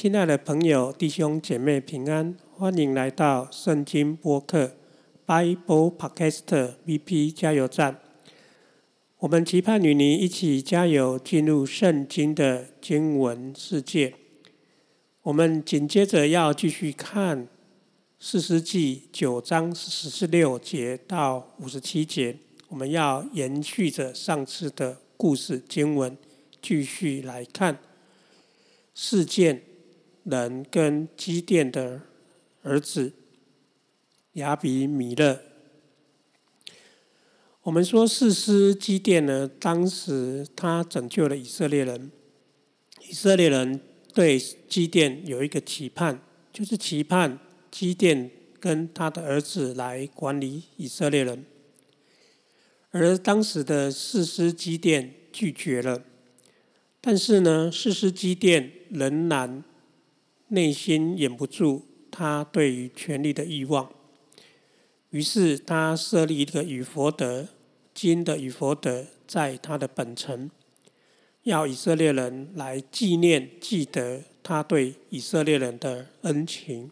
亲爱的朋友、弟兄姐妹平安，欢迎来到圣经播客 Bible Podcast VP 加油站。我们期盼与您一起加油，进入圣经的经文世界。我们紧接着要继续看四世纪九章十四六节到五十七节，我们要延续着上次的故事经文，继续来看事件。人跟基甸的儿子亚比米勒，我们说四师基甸呢，当时他拯救了以色列人，以色列人对基甸有一个期盼，就是期盼基甸跟他的儿子来管理以色列人，而当时的四师基甸拒绝了，但是呢，四师基甸仍然。内心掩不住他对于权力的欲望，于是他设立一个与佛德金的与佛德，在他的本城，要以色列人来纪念、记得他对以色列人的恩情，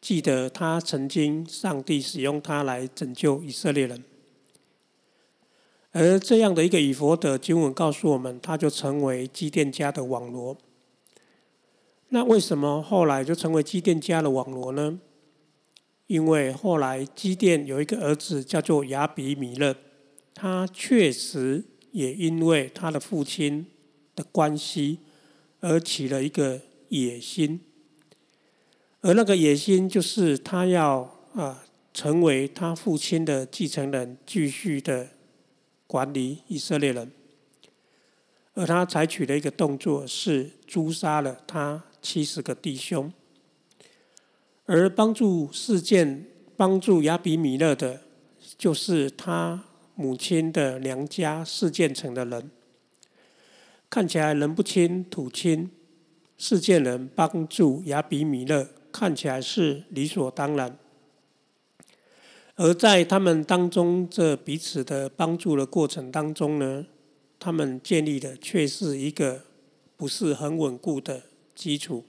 记得他曾经上帝使用他来拯救以色列人，而这样的一个以佛德经文告诉我们，他就成为基甸家的网罗。那为什么后来就成为基甸家的网罗呢？因为后来基甸有一个儿子叫做亚比米勒，他确实也因为他的父亲的关系而起了一个野心，而那个野心就是他要啊成为他父亲的继承人，继续的管理以色列人，而他采取的一个动作是诛杀了他。七十个弟兄，而帮助事件、帮助亚比米勒的，就是他母亲的娘家事件城的人。看起来人不亲土亲，事件人帮助亚比米勒，看起来是理所当然。而在他们当中，这彼此的帮助的过程当中呢，他们建立的却是一个不是很稳固的。基础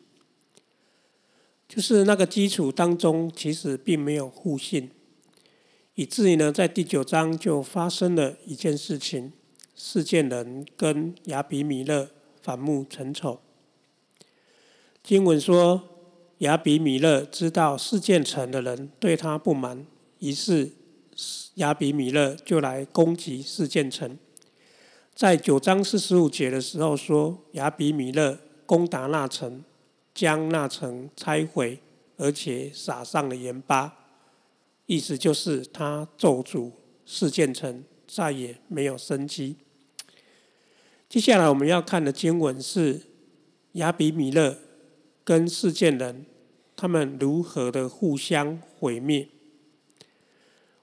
就是那个基础当中，其实并没有互信，以至于呢，在第九章就发生了一件事情：事件人跟亚比米勒反目成仇。经文说，亚比米勒知道事件城的人对他不满，于是亚比米勒就来攻击事件城。在九章四十五节的时候说，亚比米勒。攻打那城，将那城拆毁，而且撒上了盐巴，意思就是他咒诅事件城再也没有生机。接下来我们要看的经文是亚比米勒跟事件人他们如何的互相毁灭。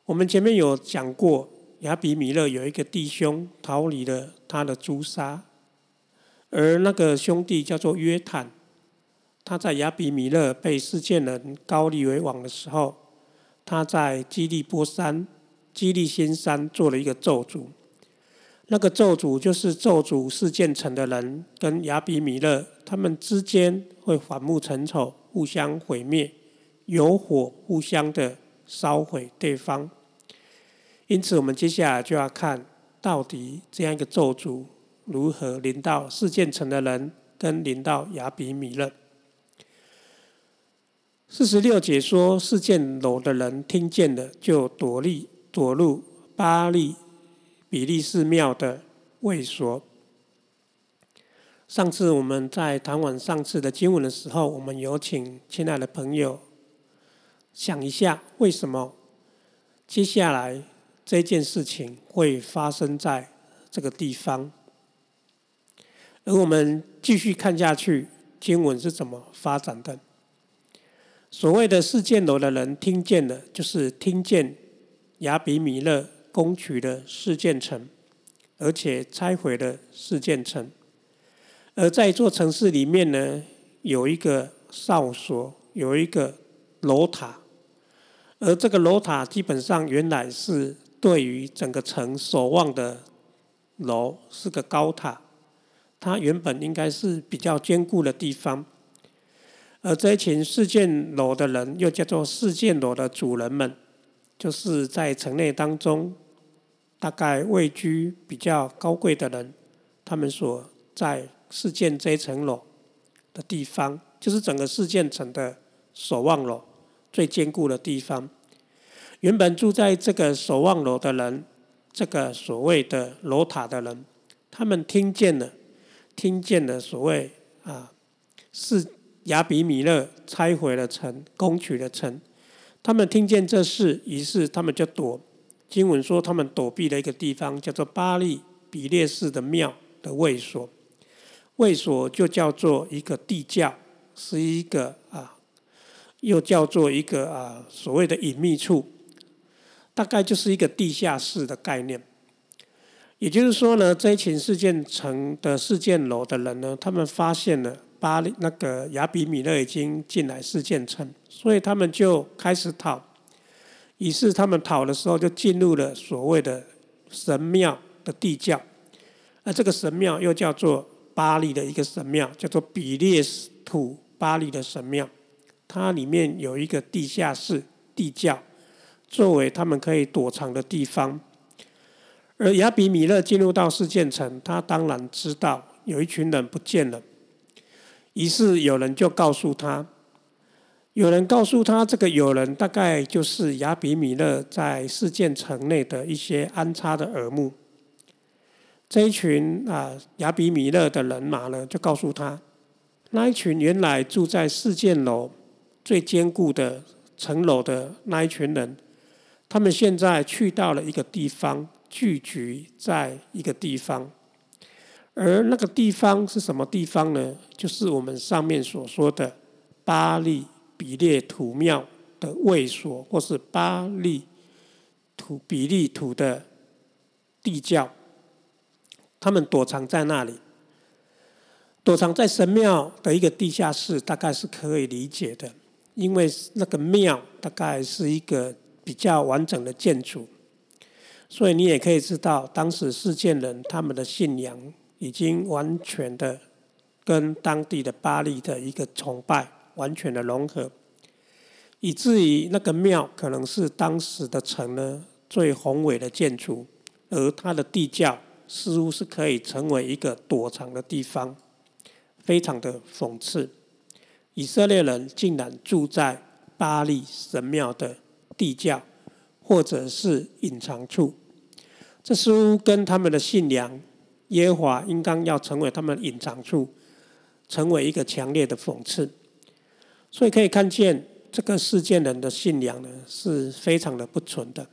我们前面有讲过，亚比米勒有一个弟兄逃离了他的朱砂。而那个兄弟叫做约坦，他在亚比米勒被世件人高立为王的时候，他在基利波山、基利新山做了一个咒诅。那个咒诅就是咒诅世件城的人跟亚比米勒他们之间会反目成仇，互相毁灭，有火互相的烧毁对方。因此，我们接下来就要看到底这样一个咒诅。如何临到四件城的人，跟临到亚比米勒？四十六节说，四件楼的人听见了，就躲立躲入巴利比利寺庙的卫所。上次我们在谈完上次的经文的时候，我们有请亲爱的朋友想一下，为什么接下来这件事情会发生在这个地方？而我们继续看下去，经文是怎么发展的？所谓的事件楼的人听见的，就是听见亚比米勒攻取了事件城，而且拆毁了事件城。而在一座城市里面呢，有一个哨所，有一个楼塔，而这个楼塔基本上原来是对于整个城守望的楼，是个高塔。它原本应该是比较坚固的地方，而这一群四件楼的人，又叫做四件楼的主人们，就是在城内当中，大概位居比较高贵的人，他们所在四件这一层楼的地方，就是整个四件城的守望楼最坚固的地方。原本住在这个守望楼的人，这个所谓的楼塔的人，他们听见了，听见了所谓啊，是亚比米勒拆毁了城，攻取了城。他们听见这事，于是他们就躲。经文说，他们躲避了一个地方，叫做巴利比列士的庙的卫所。卫所就叫做一个地窖，是一个啊，又叫做一个啊所谓的隐秘处。大概就是一个地下室的概念，也就是说呢，这一群事件城的事件楼的人呢，他们发现了巴利那个亚比米勒已经进来事件城，所以他们就开始逃。于是他们逃的时候，就进入了所谓的神庙的地窖，而这个神庙又叫做巴利的一个神庙，叫做比列斯土巴利的神庙，它里面有一个地下室地窖。作为他们可以躲藏的地方，而亚比米勒进入到事件城，他当然知道有一群人不见了。于是有人就告诉他，有人告诉他，这个有人大概就是亚比米勒在事件城内的一些安插的耳目。这一群啊亚比米勒的人马呢，就告诉他，那一群原来住在事件楼最坚固的城楼的那一群人。他们现在去到了一个地方，聚集在一个地方，而那个地方是什么地方呢？就是我们上面所说的巴利比列土庙的卫所，或是巴利土比利土的地窖。他们躲藏在那里，躲藏在神庙的一个地下室，大概是可以理解的，因为那个庙大概是一个。比较完整的建筑，所以你也可以知道，当时事件人他们的信仰已经完全的跟当地的巴利的一个崇拜完全的融合，以至于那个庙可能是当时的城呢最宏伟的建筑，而它的地窖似乎是可以成为一个躲藏的地方，非常的讽刺，以色列人竟然住在巴利神庙的。地窖，或者是隐藏处，这似乎跟他们的信仰耶和华应当要成为他们隐藏处，成为一个强烈的讽刺。所以可以看见这个事件人的信仰呢，是非常的不纯的。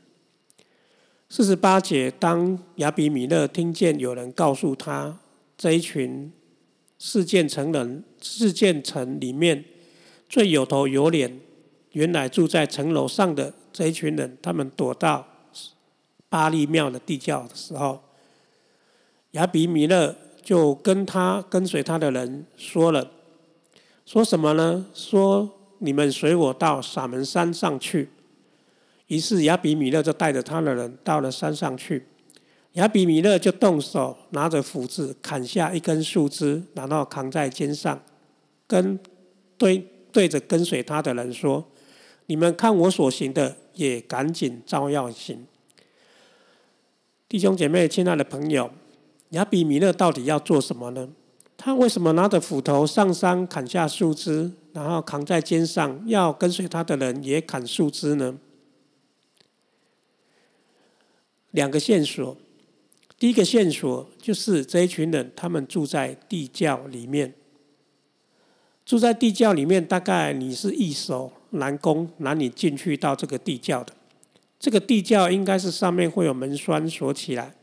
四十八节，当亚比米勒听见有人告诉他，这一群事件城人，事件城里面最有头有脸。原来住在城楼上的这一群人，他们躲到巴利庙的地窖的时候，亚比米勒就跟他跟随他的人说了，说什么呢？说你们随我到撒门山上去。于是亚比米勒就带着他的人到了山上去。亚比米勒就动手拿着斧子砍下一根树枝，然后扛在肩上，跟对对着跟随他的人说。你们看我所行的，也赶紧照样行。弟兄姐妹，亲爱的朋友，亚比米勒到底要做什么呢？他为什么拿着斧头上山砍下树枝，然后扛在肩上，要跟随他的人也砍树枝呢？两个线索。第一个线索就是这一群人，他们住在地窖里面。住在地窖里面，大概你是一手难攻难你进去到这个地窖的。这个地窖应该是上面会有门栓锁起来，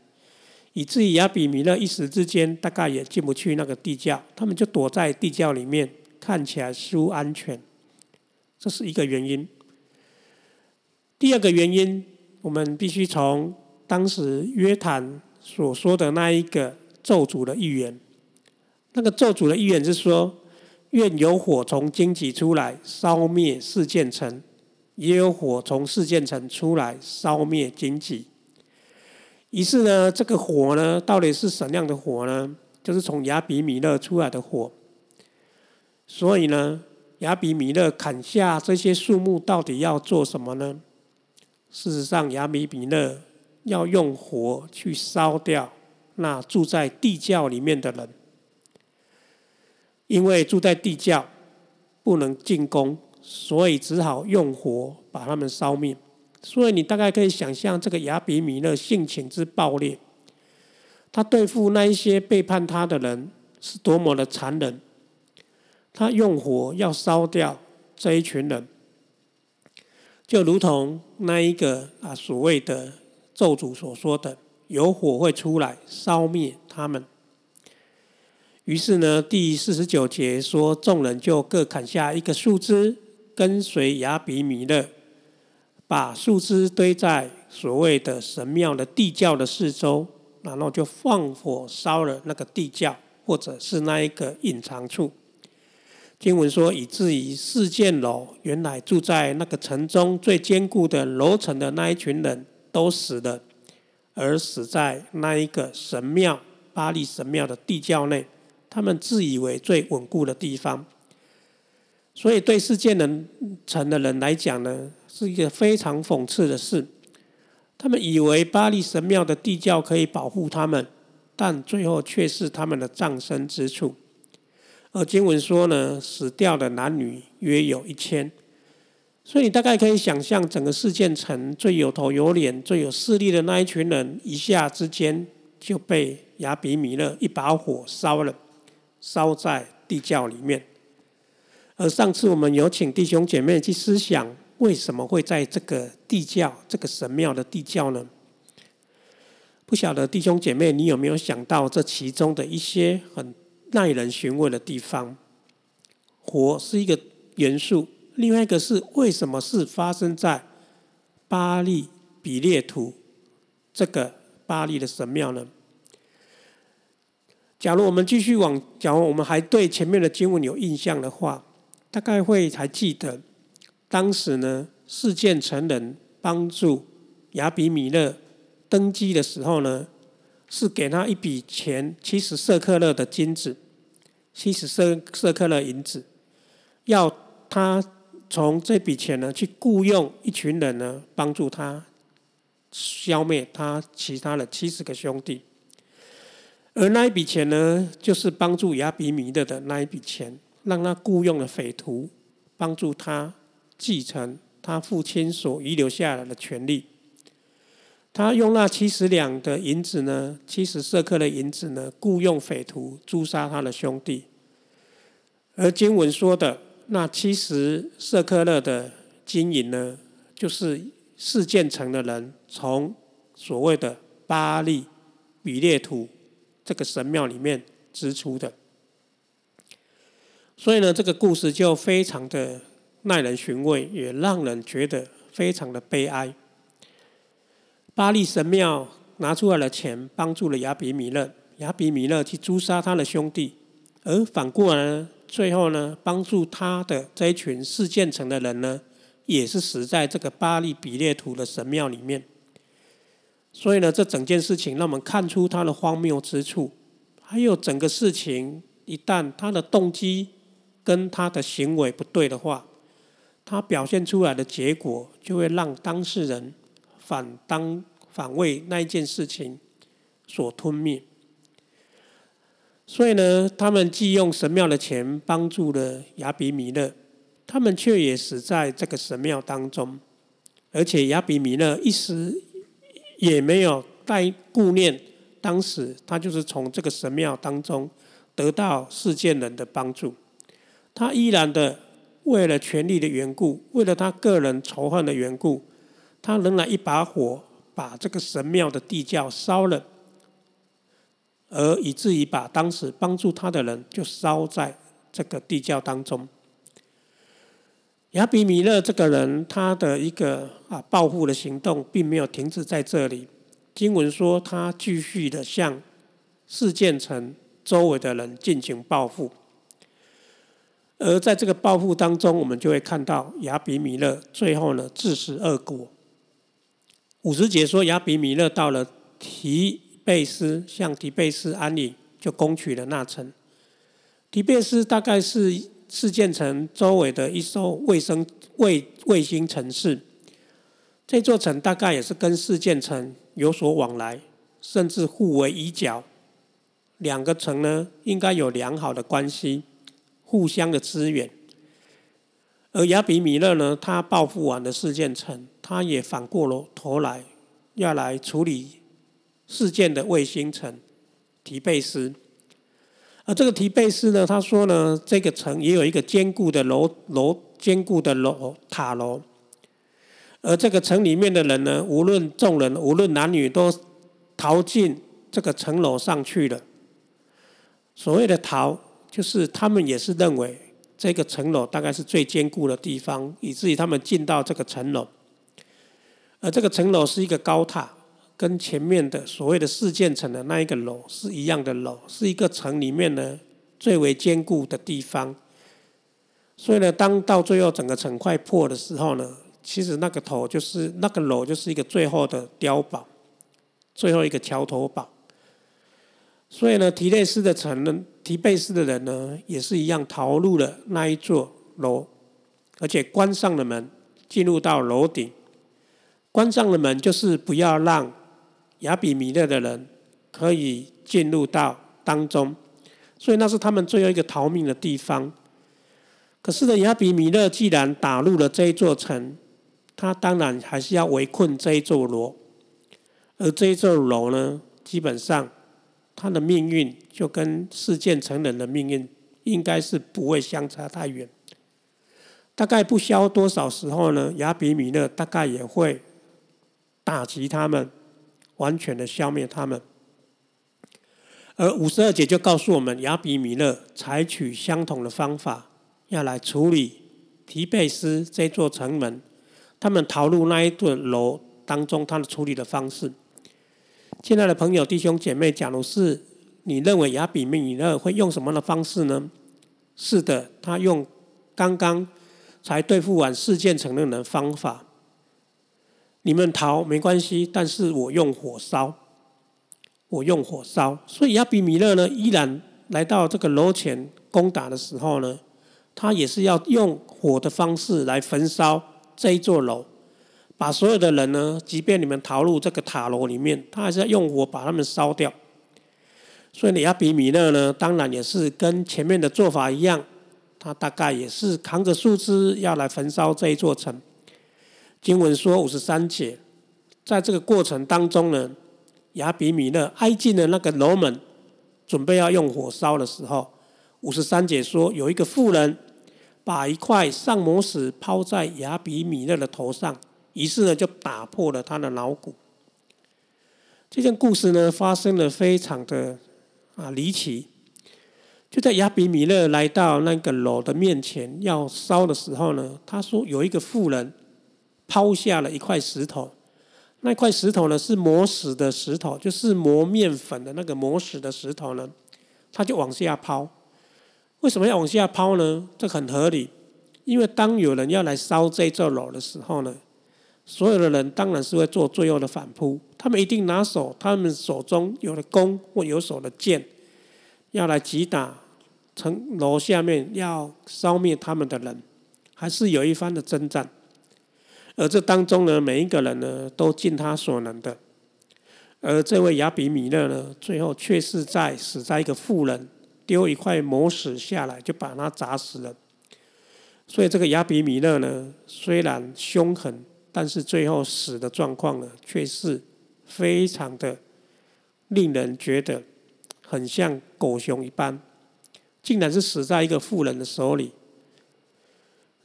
以至于亚比米勒一时之间大概也进不去那个地窖，他们就躲在地窖里面，看起来似乎安全。这是一个原因。第二个原因，我们必须从当时约坦所说的那一个咒诅的预言。那个咒诅的预言是说。愿有火从荆棘出来，烧灭四件城；也有火从四件城出来，烧灭荆棘。于是呢，这个火呢，到底是什么样的火呢？就是从亚比米勒出来的火。所以呢，亚比米勒砍下这些树木，到底要做什么呢？事实上，亚比米勒要用火去烧掉那住在地窖里面的人，因为住在地窖不能进攻，所以只好用火把他们烧灭。所以你大概可以想象，这个亚比米勒性情之暴烈，他对付那一些背叛他的人是多么的残忍。他用火要烧掉这一群人，就如同那一个啊所谓的咒诅所说的，有火会出来烧灭他们。于是呢，第四十九节说，众人就各砍下一个树枝，跟随亚比米勒，把树枝堆在所谓的神庙的地窖的四周，然后就放火烧了那个地窖，或者是那一个隐藏处。经文说，以至于四件楼原来住在那个城中最坚固的楼层的那一群人都死了，而死在那一个神庙巴黎神庙的地窖内，他们自以为最稳固的地方。所以对世界人城的人来讲呢，是一个非常讽刺的事。他们以为巴利神庙的地窖可以保护他们，但最后却是他们的葬身之处。而经文说呢，死掉的男女约有一千，所以你大概可以想象，整个事件城最有头有脸、最有势力的那一群人，一下之间就被亚比米勒一把火烧了，烧在地窖里面。而上次我们有请弟兄姐妹去思想，为什么会在这个地窖、这个神庙的地窖呢？不晓得弟兄姐妹，你有没有想到这其中的一些很？耐人寻味的地方，火是一个元素。另外一个是为什么是发生在巴利比列图这个巴利的神庙呢？假如我们继续往，假如我们还对前面的经文有印象的话，大概会还记得当时呢，事件成人帮助亚比米勒登基的时候呢。是给他一笔钱，七十色克勒的金子，七十色色克勒银子，要他从这笔钱呢去雇佣一群人呢，帮助他消灭他其他的七十个兄弟。而那一笔钱呢，就是帮助亚比米勒的那一笔钱，让他雇佣了匪徒，帮助他继承他父亲所遗留下来的权利。他用那七十两的银子呢，七十色克的银子呢，雇佣匪徒诛杀他的兄弟。而经文说的那七十色克勒的金银呢，就是事件城的人从所谓的巴利比列图这个神庙里面支出的。所以呢，这个故事就非常的耐人寻味，也让人觉得非常的悲哀。巴利神庙拿出来的钱帮助了亚比米勒，亚比米勒去诛杀他的兄弟，而反过来呢，最后呢，帮助他的这一群事件城的人呢，也是死在这个巴利比列图的神庙里面。所以呢，这整件事情让我们看出他的荒谬之处，还有整个事情一旦他的动机跟他的行为不对的话，他表现出来的结果就会让当事人反当。反为那一件事情所吞灭，所以呢，他们既用神庙的钱帮助了亚比米勒，他们却也死在这个神庙当中，而且亚比米勒一时也没有带顾念，当时他就是从这个神庙当中得到世界人的帮助，他依然的为了权力的缘故，为了他个人仇恨的缘故，他仍然一把火。把这个神庙的地窖烧了，而以至于把当时帮助他的人就烧在这个地窖当中。亚比米勒这个人，他的一个啊报复的行动，并没有停止在这里。经文说，他继续的向事件城周围的人进行报复。而在这个报复当中，我们就会看到亚比米勒最后呢，自食恶果。五十节说，亚比米勒到了提贝斯，向提贝斯安利，就攻取了那城。提贝斯大概是事件城周围的一艘卫生卫卫星城市。这座城大概也是跟事件城有所往来，甚至互为一角。两个城呢，应该有良好的关系，互相的支援。而亚比米勒呢，他报复完的事件城，他也反过了头来，要来处理事件的卫星城提贝斯。而这个提贝斯呢，他说呢，这个城也有一个坚固的楼楼，坚固的楼塔楼。而这个城里面的人呢，无论众人，无论男女，都逃进这个城楼上去了。所谓的逃，就是他们也是认为这个城楼大概是最坚固的地方，以至于他们进到这个城楼。而这个城楼是一个高塔，跟前面的所谓的四件城的那一个楼是一样的楼，是一个城里面呢最为坚固的地方。所以呢，当到最后整个城快破的时候呢，其实那个头就是那个楼，就是一个最后的碉堡，最后一个桥头堡。所以呢，提类斯的城呢，提贝斯的人呢，也是一样逃入了那一座楼，而且关上了门，进入到楼顶。关上了门，就是不要让亚比米勒的人可以进入到当中。所以那是他们最后一个逃命的地方。可是呢，亚比米勒既然打入了这一座城，他当然还是要围困这一座楼。而这一座楼呢，基本上。他的命运就跟事件成人的命运应该是不会相差太远。大概不消多少时候呢，亚比米勒大概也会打击他们，完全的消灭他们。而五十二节就告诉我们，亚比米勒采取相同的方法，要来处理提贝斯这座城门，他们逃入那一座楼当中，他的处理的方式。亲爱的朋友、弟兄姐妹，假如是你认为亚比米勒会用什么的方式呢？是的，他用刚刚才对付完事件承认的方法。你们逃没关系，但是我用火烧，我用火烧。所以亚比米勒呢，依然来到这个楼前攻打的时候呢，他也是要用火的方式来焚烧这一座楼。把所有的人呢，即便你们逃入这个塔楼里面，他还是要用火把他们烧掉。所以你亚比米勒呢，当然也是跟前面的做法一样，他大概也是扛着树枝要来焚烧这一座城。经文说五十三节，在这个过程当中呢，亚比米勒挨近了那个楼门，准备要用火烧的时候，五十三节说有一个妇人把一块上摩石抛在亚比米勒的头上。于是呢，就打破了他的脑骨。这件故事呢，发生的非常的啊离奇。就在亚比米勒来到那个楼的面前要烧的时候呢，他说有一个妇人抛下了一块石头，那块石头呢是磨石的石头，就是磨面粉的那个磨石的石头呢，他就往下抛。为什么要往下抛呢？这很合理，因为当有人要来烧这座楼的时候呢。所有的人当然是会做最后的反扑，他们一定拿手，他们手中有了弓或有手的剑，要来击打城楼下面要烧灭他们的人，还是有一番的征战。而这当中呢，每一个人呢都尽他所能的，而这位亚比米勒呢，最后却是在死在一个妇人丢一块磨石下来，就把他砸死了。所以这个亚比米勒呢，虽然凶狠。但是最后死的状况呢，却是非常的令人觉得很像狗熊一般，竟然是死在一个妇人的手里。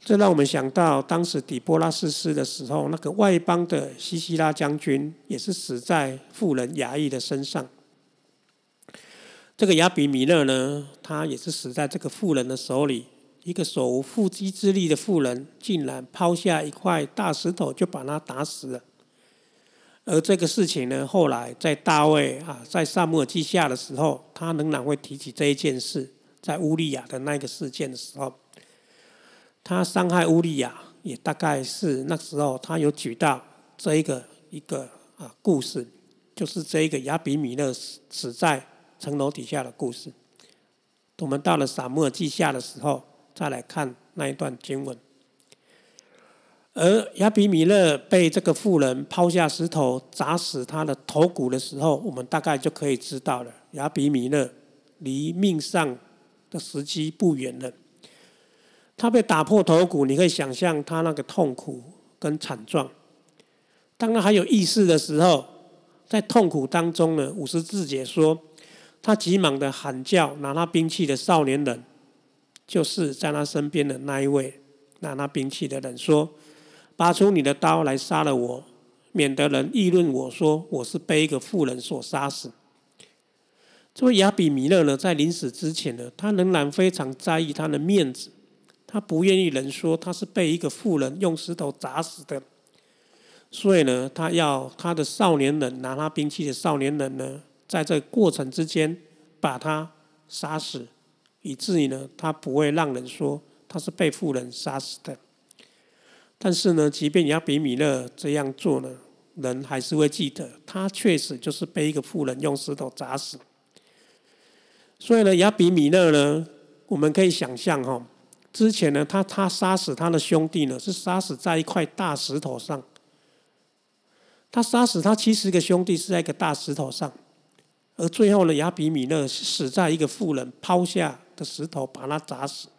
这让我们想到当时底波拉斯斯的时候，那个外邦的西西拉将军也是死在妇人雅意的身上。这个亚比米勒呢，他也是死在这个妇人的手里。一个手无缚鸡之力的妇人，竟然抛下一块大石头就把他打死了。而这个事情呢，后来在大卫啊，在萨母尔记下的时候，他仍然会提起这一件事，在乌利亚的那个事件的时候，他伤害乌利亚，也大概是那时候他有举到这一个一个啊故事，就是这一个亚比米勒死在城楼底下的故事。我们到了撒母耳记下的时候。再来看那一段经文。而亚比米勒被这个妇人抛下石头砸死他的头骨的时候，我们大概就可以知道了，亚比米勒离命丧的时机不远了。他被打破头骨，你可以想象他那个痛苦跟惨状。当他还有意识的时候，在痛苦当中呢，五十字解说，他急忙的喊叫，拿他兵器的少年人，就是在他身边的那一位拿他兵器的人说。拔出你的刀来杀了我，免得人议论我说我是被一个妇人所杀死。这位亚比米勒呢，在临死之前呢，他仍然非常在意他的面子，他不愿意人说他是被一个妇人用石头砸死的。所以呢，他要他的少年人拿他兵器的少年人呢，在这过程之间把他杀死，以至于呢，他不会让人说他是被妇人杀死的。但是呢，即便亚比米勒这样做呢，人还是会记得他确实就是被一个妇人用石头砸死。所以呢，亚比米勒呢，我们可以想象哈，之前呢，他他杀死他的兄弟呢，是杀死在一块大石头上。他杀死他七十个兄弟是在一个大石头上，而最后呢，亚比米勒是死在一个妇人抛下的石头把他砸死。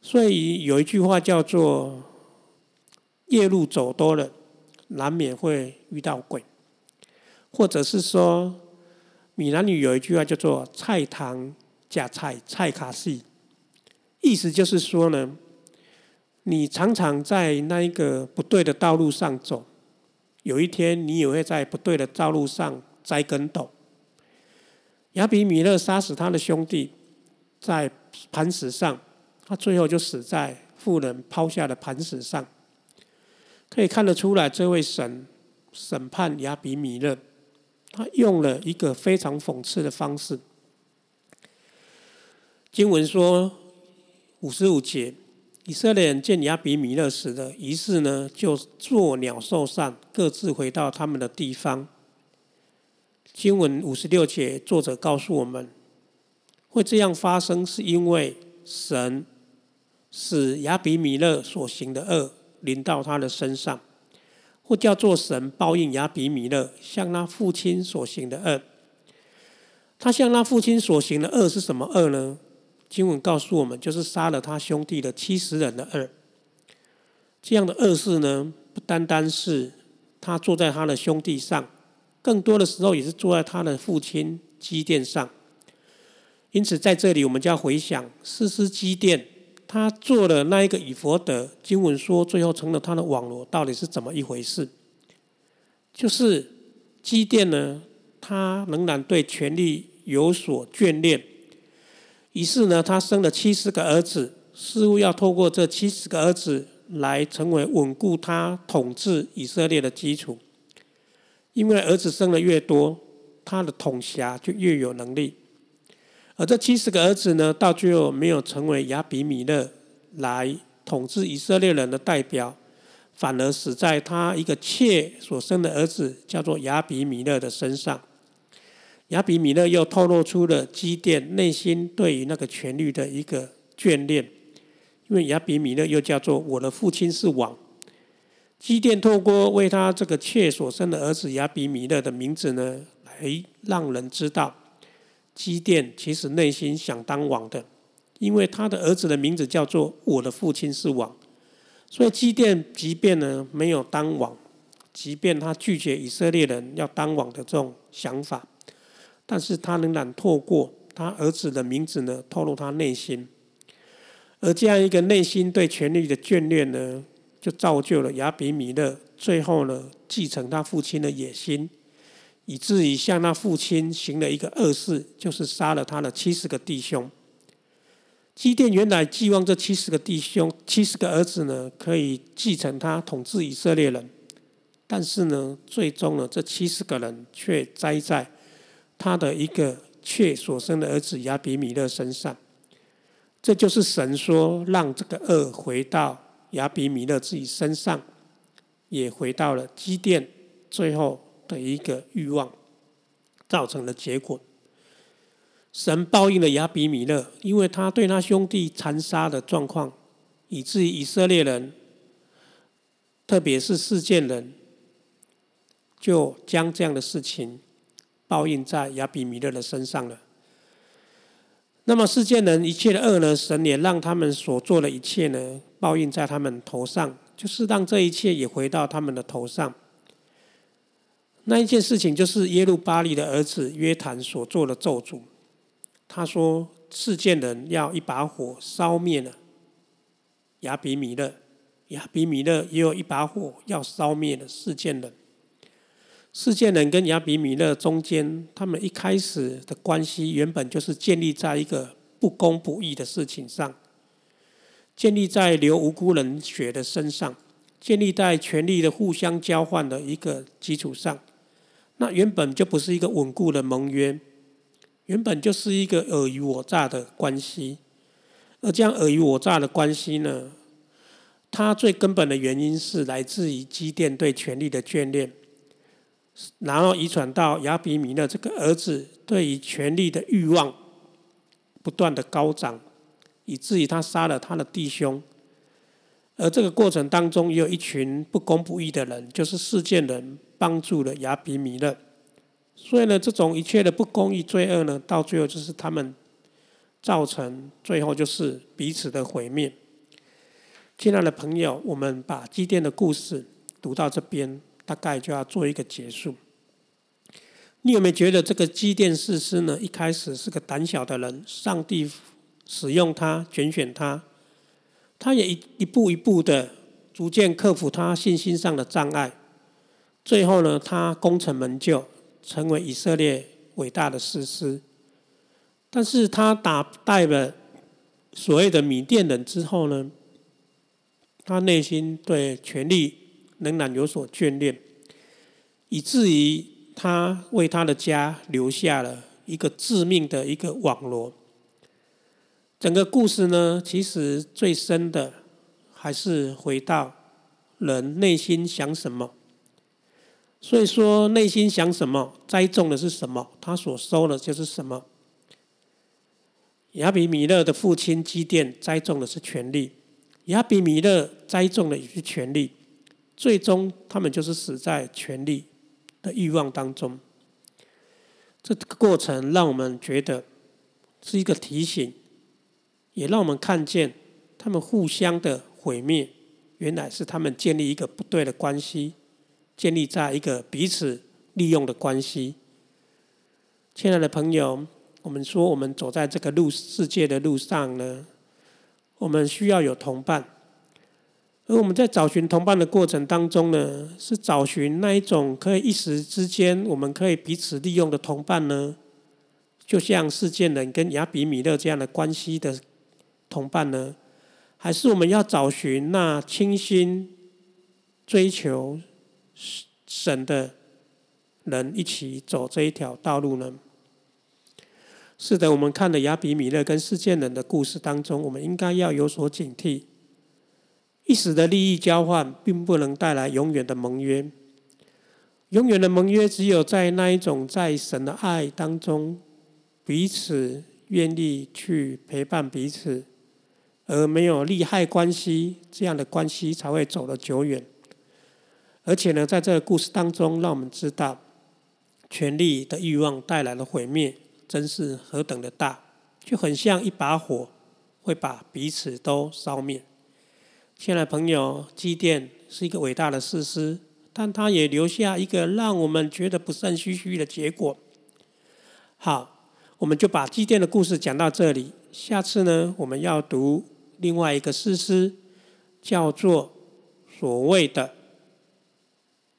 所以有一句话叫做。夜路走多了，难免会遇到鬼，或者是说，闽南语有一句话叫做“菜堂假菜菜卡戏”，意思就是说呢，你常常在那一个不对的道路上走，有一天你也会在不对的道路上栽跟斗。亚比米勒杀死他的兄弟，在磐石上，他最后就死在妇人抛下的磐石上。可以看得出来，这位神审判亚比米勒，他用了一个非常讽刺的方式。经文说五十五节，以色列人见亚比米勒死了，于是呢就做鸟兽散，各自回到他们的地方。经文五十六节，作者告诉我们，会这样发生，是因为神使亚比米勒所行的恶。临到他的身上，或叫做神报应亚比米勒向他父亲所行的恶。他向他父亲所行的恶是什么恶呢？经文告诉我们，就是杀了他兄弟的七十人的恶。这样的恶事呢，不单单是他坐在他的兄弟上，更多的时候也是坐在他的父亲基殿上。因此，在这里我们就要回想四师基殿。他做了那一个以佛德，经文说最后成了他的网罗，到底是怎么一回事？就是基甸呢，他仍然对权力有所眷恋，于是呢，他生了七十个儿子，似乎要透过这七十个儿子来成为稳固他统治以色列的基础。因为儿子生的越多，他的统辖就越有能力。而这七十个儿子呢，到最后没有成为亚比米勒来统治以色列人的代表，反而死在他一个妾所生的儿子叫做亚比米勒的身上。亚比米勒又透露出了基甸内心对于那个权力的一个眷恋，因为亚比米勒又叫做我的父亲是王。基甸透过为他这个妾所生的儿子亚比米勒的名字呢，来让人知道。基甸其实内心想当王的，因为他的儿子的名字叫做“我的父亲是王”，所以基甸即便呢没有当王，即便他拒绝以色列人要当王的这种想法，但是他仍然透过他儿子的名字呢，透露他内心，而这样一个内心对权力的眷恋呢，就造就了亚比米勒最后呢继承他父亲的野心。以至于向那父亲行了一个恶事，就是杀了他的七十个弟兄。基甸原来寄望这七十个弟兄、七十个儿子呢，可以继承他统治以色列人，但是呢，最终呢，这七十个人却栽在他的一个妾所生的儿子亚比米勒身上。这就是神说让这个恶回到亚比米勒自己身上，也回到了基甸最后。的一个欲望造成的结果，神报应了亚比米勒，因为他对他兄弟残杀的状况，以至于以色列人，特别是事件人，就将这样的事情报应在亚比米勒的身上了。那么世间人一切的恶呢？神也让他们所做的一切呢，报应在他们头上，就是让这一切也回到他们的头上。那一件事情就是耶路巴利的儿子约坦所做的咒诅。他说世间人要一把火烧灭了亚比米勒，亚比米勒也有一把火要烧灭了世间人。世界人跟亚比米勒中间，他们一开始的关系原本就是建立在一个不公不义的事情上，建立在流无辜人血的身上，建立在权力的互相交换的一个基础上。那原本就不是一个稳固的盟约，原本就是一个尔虞我诈的关系。而这样尔虞我诈的关系呢，它最根本的原因是来自于基甸对权力的眷恋。然后遗传到亚比米勒这个儿子，对于权力的欲望不断的高涨，以至于他杀了他的弟兄。而这个过程当中，也有一群不公不义的人，就是事件人帮助了亚比米勒。所以呢，这种一切的不公义罪恶呢，到最后就是他们造成，最后就是彼此的毁灭。亲爱的朋友，我们把基甸的故事读到这边。大概就要做一个结束。你有没有觉得这个基甸士师呢？一开始是个胆小的人，上帝使用他拣选他，他也一一步一步的逐渐克服他信心上的障碍。最后呢，他功成名就，成为以色列伟大的士师。但是他打败了所谓的米甸人之后呢，他内心对权力。仍然有所眷恋，以至于他为他的家留下了一个致命的一个网罗。整个故事呢，其实最深的还是回到人内心想什么。所以说，内心想什么，栽种的是什么，他所收的就是什么。亚比米勒的父亲基甸栽种的是权力，亚比米勒栽种的也是权力。最终，他们就是死在权力的欲望当中。这个过程让我们觉得是一个提醒，也让我们看见他们互相的毁灭，原来是他们建立一个不对的关系，建立在一个彼此利用的关系。亲爱的朋友，我们说，我们走在这个路世界的路上呢，我们需要有同伴。而我们在找寻同伴的过程当中呢，是找寻那一种可以一时之间我们可以彼此利用的同伴呢？就像世件人跟亚比米勒这样的关系的同伴呢？还是我们要找寻那倾心追求神的人一起走这一条道路呢？是的，我们看了亚比米勒跟世件人的故事当中，我们应该要有所警惕。一时的利益交换，并不能带来永远的盟约。永远的盟约，只有在那一种在神的爱当中，彼此愿意去陪伴彼此，而没有利害关系，这样的关系才会走得久远。而且呢，在这个故事当中，让我们知道，权力的欲望带来的毁灭，真是何等的大，就很像一把火，会把彼此都烧灭。亲爱的朋友，基甸是一个伟大的事实，但他也留下一个让我们觉得不甚唏嘘的结果。好，我们就把基甸的故事讲到这里。下次呢，我们要读另外一个诗诗，叫做所谓的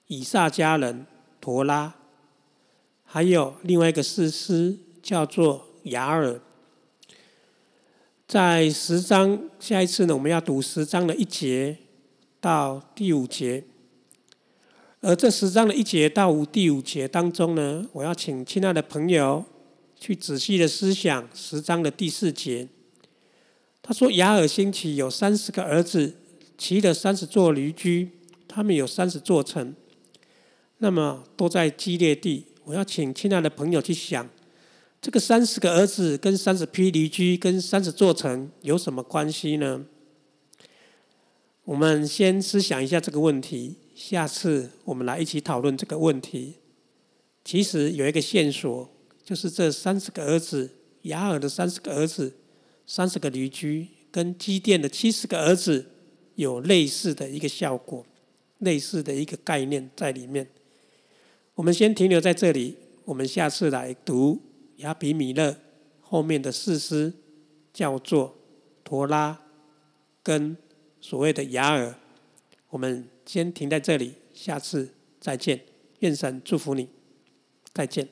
以撒家人陀拉，还有另外一个诗诗叫做雅尔。在十章，下一次呢，我们要读十章的一节到第五节。而这十章的一节到五第五节当中呢，我要请亲爱的朋友去仔细的思想十章的第四节。他说：“雅尔兴起，有三十个儿子，骑了三十座驴驹，他们有三十座城，那么都在基列地。”我要请亲爱的朋友去想，这个三十个儿子跟三十批驴驹跟三十座城有什么关系呢？我们先思想一下这个问题，下次我们来一起讨论这个问题。其实有一个线索，就是这三十个儿子，雅尔的三十个儿子，三十个驴驹，跟基甸的七十个儿子有类似的一个效果，类似的一个概念在里面。我们先停留在这里，我们下次来读。亚比米勒后面的四诗叫做陀拉跟所谓的雅尔，我们先停在这里，下次再见。愿神祝福你，再见。